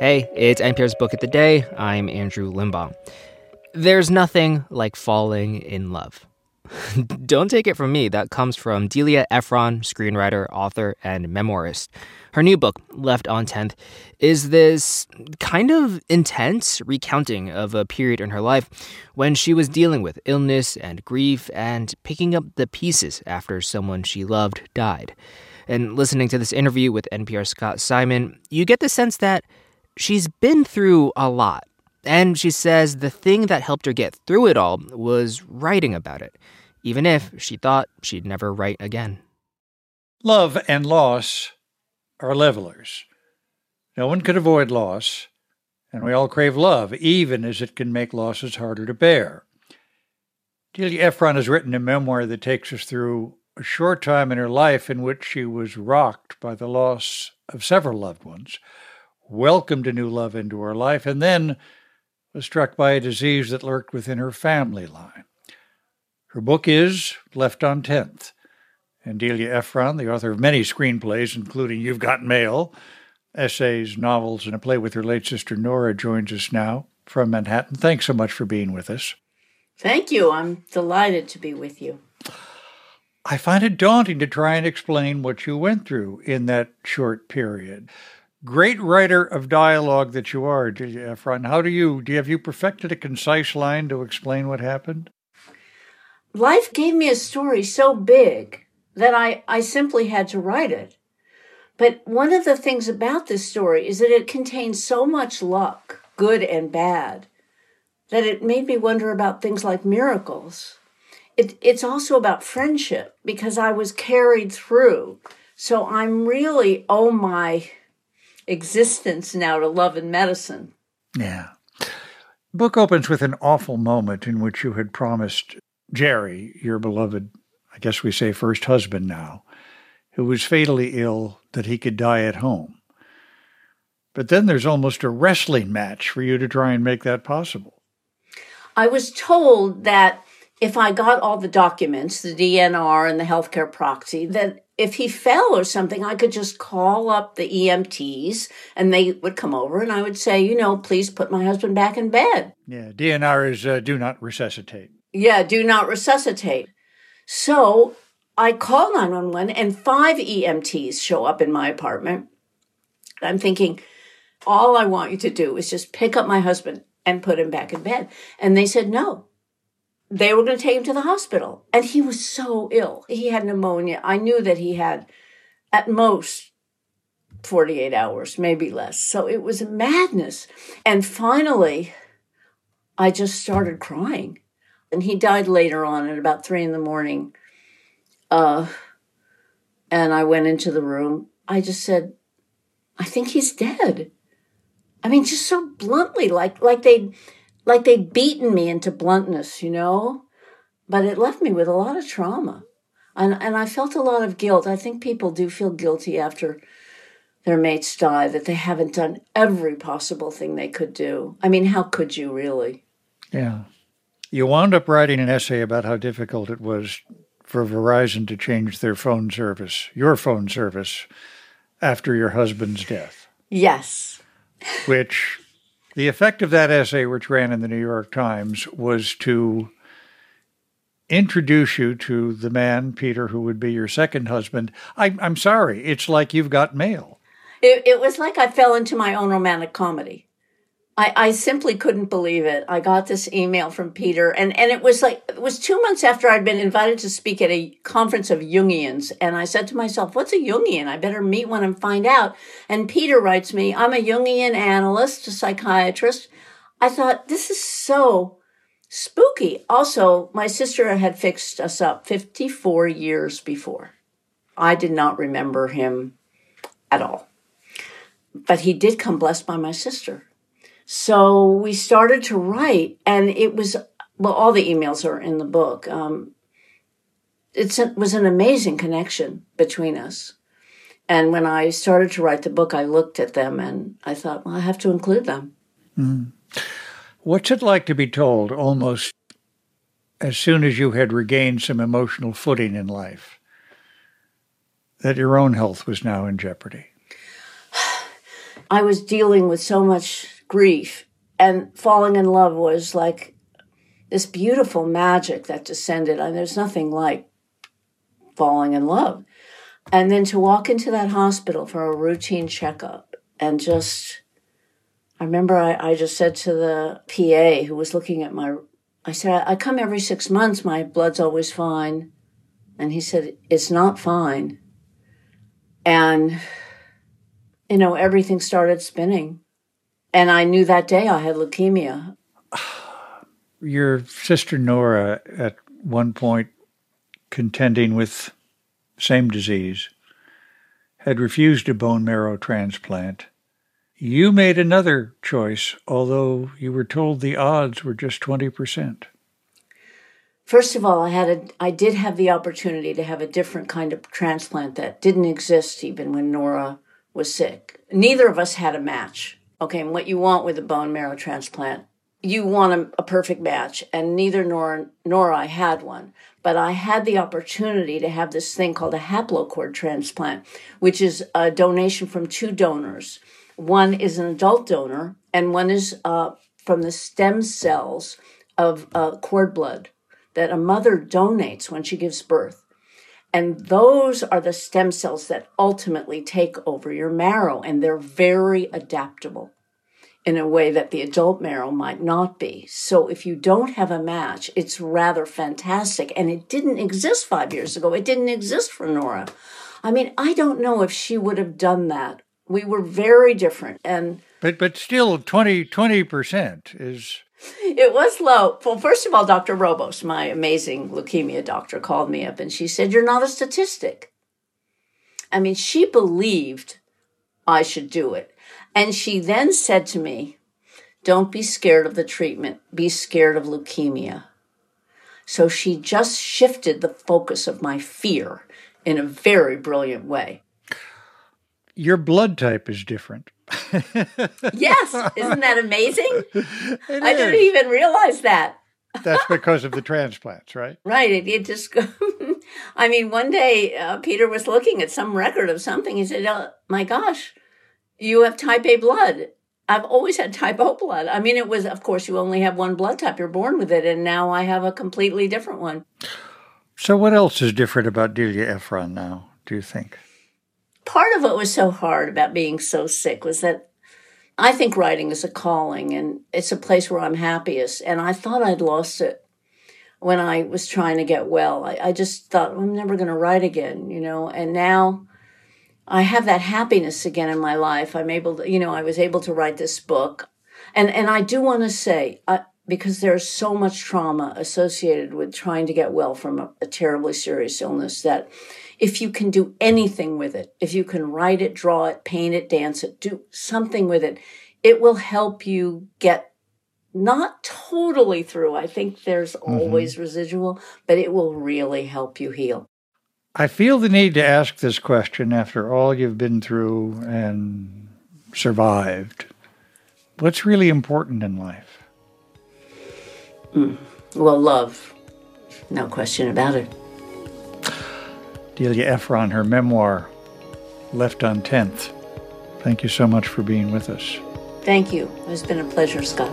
Hey, it's NPR's Book of the Day. I'm Andrew Limbong. There's nothing like falling in love. Don't take it from me. That comes from Delia Ephron, screenwriter, author, and memoirist. Her new book, Left on 10th, is this kind of intense recounting of a period in her life when she was dealing with illness and grief and picking up the pieces after someone she loved died. And listening to this interview with NPR Scott Simon, you get the sense that she's been through a lot. And she says the thing that helped her get through it all was writing about it, even if she thought she'd never write again. Love and loss are levelers. No one could avoid loss, and we all crave love, even as it can make losses harder to bear. Delia Ephron has written a memoir that takes us through a short time in her life in which she was rocked by the loss of several loved ones, welcomed a new love into her life, and then was struck by a disease that lurked within her family line. Her book is Left on 10th, and Delia Ephron, the author of many screenplays, including You've Got Mail, essays, novels, and a play with her late sister Nora, joins us now from Manhattan. Thanks so much for being with us. Thank you. I'm delighted to be with you. I find it daunting to try and explain what you went through in that short period. Great writer of dialogue that you are, Delia Ephron. How do you do? You, have you perfected a concise line to explain what happened? Life gave me a story so big that I, I simply had to write it. But one of the things about this story is that it contains so much luck, good and bad, that it made me wonder about things like miracles. It, it's also about friendship because I was carried through. So I'm really, oh my existence now to love and medicine. Yeah. Book opens with an awful moment in which you had promised Jerry, your beloved I guess we say first husband now, who was fatally ill that he could die at home. But then there's almost a wrestling match for you to try and make that possible. I was told that if I got all the documents, the DNR and the healthcare proxy, that if he fell or something, I could just call up the EMTs and they would come over and I would say, you know, please put my husband back in bed. Yeah, DNR is uh, do not resuscitate. Yeah, do not resuscitate. So I call 911 and five EMTs show up in my apartment. I'm thinking, all I want you to do is just pick up my husband and put him back in bed. And they said no. They were going to take him to the hospital. And he was so ill. He had pneumonia. I knew that he had at most 48 hours, maybe less. So it was a madness. And finally, I just started crying and he died later on at about three in the morning. Uh, and I went into the room. I just said, I think he's dead. I mean, just so bluntly, like like they like they'd beaten me into bluntness, you know. But it left me with a lot of trauma. And and I felt a lot of guilt. I think people do feel guilty after their mates die that they haven't done every possible thing they could do. I mean, how could you really? Yeah. You wound up writing an essay about how difficult it was for Verizon to change their phone service, your phone service, after your husband's death. Yes. which the effect of that essay, which ran in the New York Times, was to introduce you to the man, Peter, who would be your second husband. I, am sorry, it's like you've got mail. It, it was like I fell into my own romantic comedy. I, I simply couldn't believe it. I got this email from Peter and, and it was like, it was two months after I'd been invited to speak at a conference of Jungians. And I said to myself, what's a Jungian? I better meet one and find out. And Peter writes me, I'm a Jungian analyst, a psychiatrist. I thought, this is so spooky. Also, my sister had fixed us up 54 years before. I did not remember him at all. But he did come blessed by my sister. So we started to write, and it was well, all the emails are in the book. Um, it was an amazing connection between us. And when I started to write the book, I looked at them and I thought, well, I have to include them. Mm. What's it like to be told almost as soon as you had regained some emotional footing in life that your own health was now in jeopardy? I was dealing with so much grief, and falling in love was like this beautiful magic that descended. And there's nothing like falling in love. And then to walk into that hospital for a routine checkup and just, I remember I, I just said to the PA who was looking at my, I said, I come every six months, my blood's always fine. And he said, It's not fine. And, you know, everything started spinning. And I knew that day I had leukemia. Your sister Nora, at one point, contending with same disease, had refused a bone marrow transplant. You made another choice, although you were told the odds were just 20%. First of all, I had a, I did have the opportunity to have a different kind of transplant that didn't exist even when Nora was sick. Neither of us had a match. Okay, and what you want with a bone marrow transplant, you want a, a perfect match, and neither Nora nor I had one but I had the opportunity to have this thing called a haplocord transplant, which is a donation from two donors. One is an adult donor, and one is uh, from the stem cells of uh, cord blood that a mother donates when she gives birth. And those are the stem cells that ultimately take over your marrow, and they're very adaptable in a way that the adult marrow might not be. So if you don't have a match, it's rather fantastic. And it didn't exist five years ago. It didn't exist for Nora. I mean, I don't know if she would have done that. We were very different. And but but still 20 percent is it was low. Well, first of all, Dr. Roboz, my amazing leukemia doctor, called me up and she said, You're not a statistic. I mean, she believed I should do it. And she then said to me, Don't be scared of the treatment, be scared of leukemia. So she just shifted the focus of my fear in a very brilliant way. Your blood type is different. yes, isn't that amazing? It I is. didn't even realize that. That's because of the transplants, right? Right. It, it just, I mean, one day uh, Peter was looking at some record of something. He said, oh, My gosh, you have type A blood. I've always had type O blood. I mean, it was, of course, you only have one blood type. You're born with it. And now I have a completely different one. So, what else is different about Delia Ephron now, do you think? Part of what was so hard about being so sick was that I think writing is a calling and it's a place where I'm happiest. And I thought I'd lost it when I was trying to get well. I, I just thought, I'm never going to write again, you know, and now I have that happiness again in my life. I'm able to, you know, I was able to write this book. And, and I do want to say, uh, because there's so much trauma associated with trying to get well from a, a terribly serious illness that if you can do anything with it, if you can write it, draw it, paint it, dance it, do something with it, it will help you get not totally through. I think there's Mm-hmm. always residual, but it will really help you heal. I feel the need to ask this question after all you've been through and survived. What's really important in life? Mm. Well, love, no question about it. Delia Ephron, her memoir, Left on 10th. Thank you so much for being with us. Thank you. It's been a pleasure, Scott.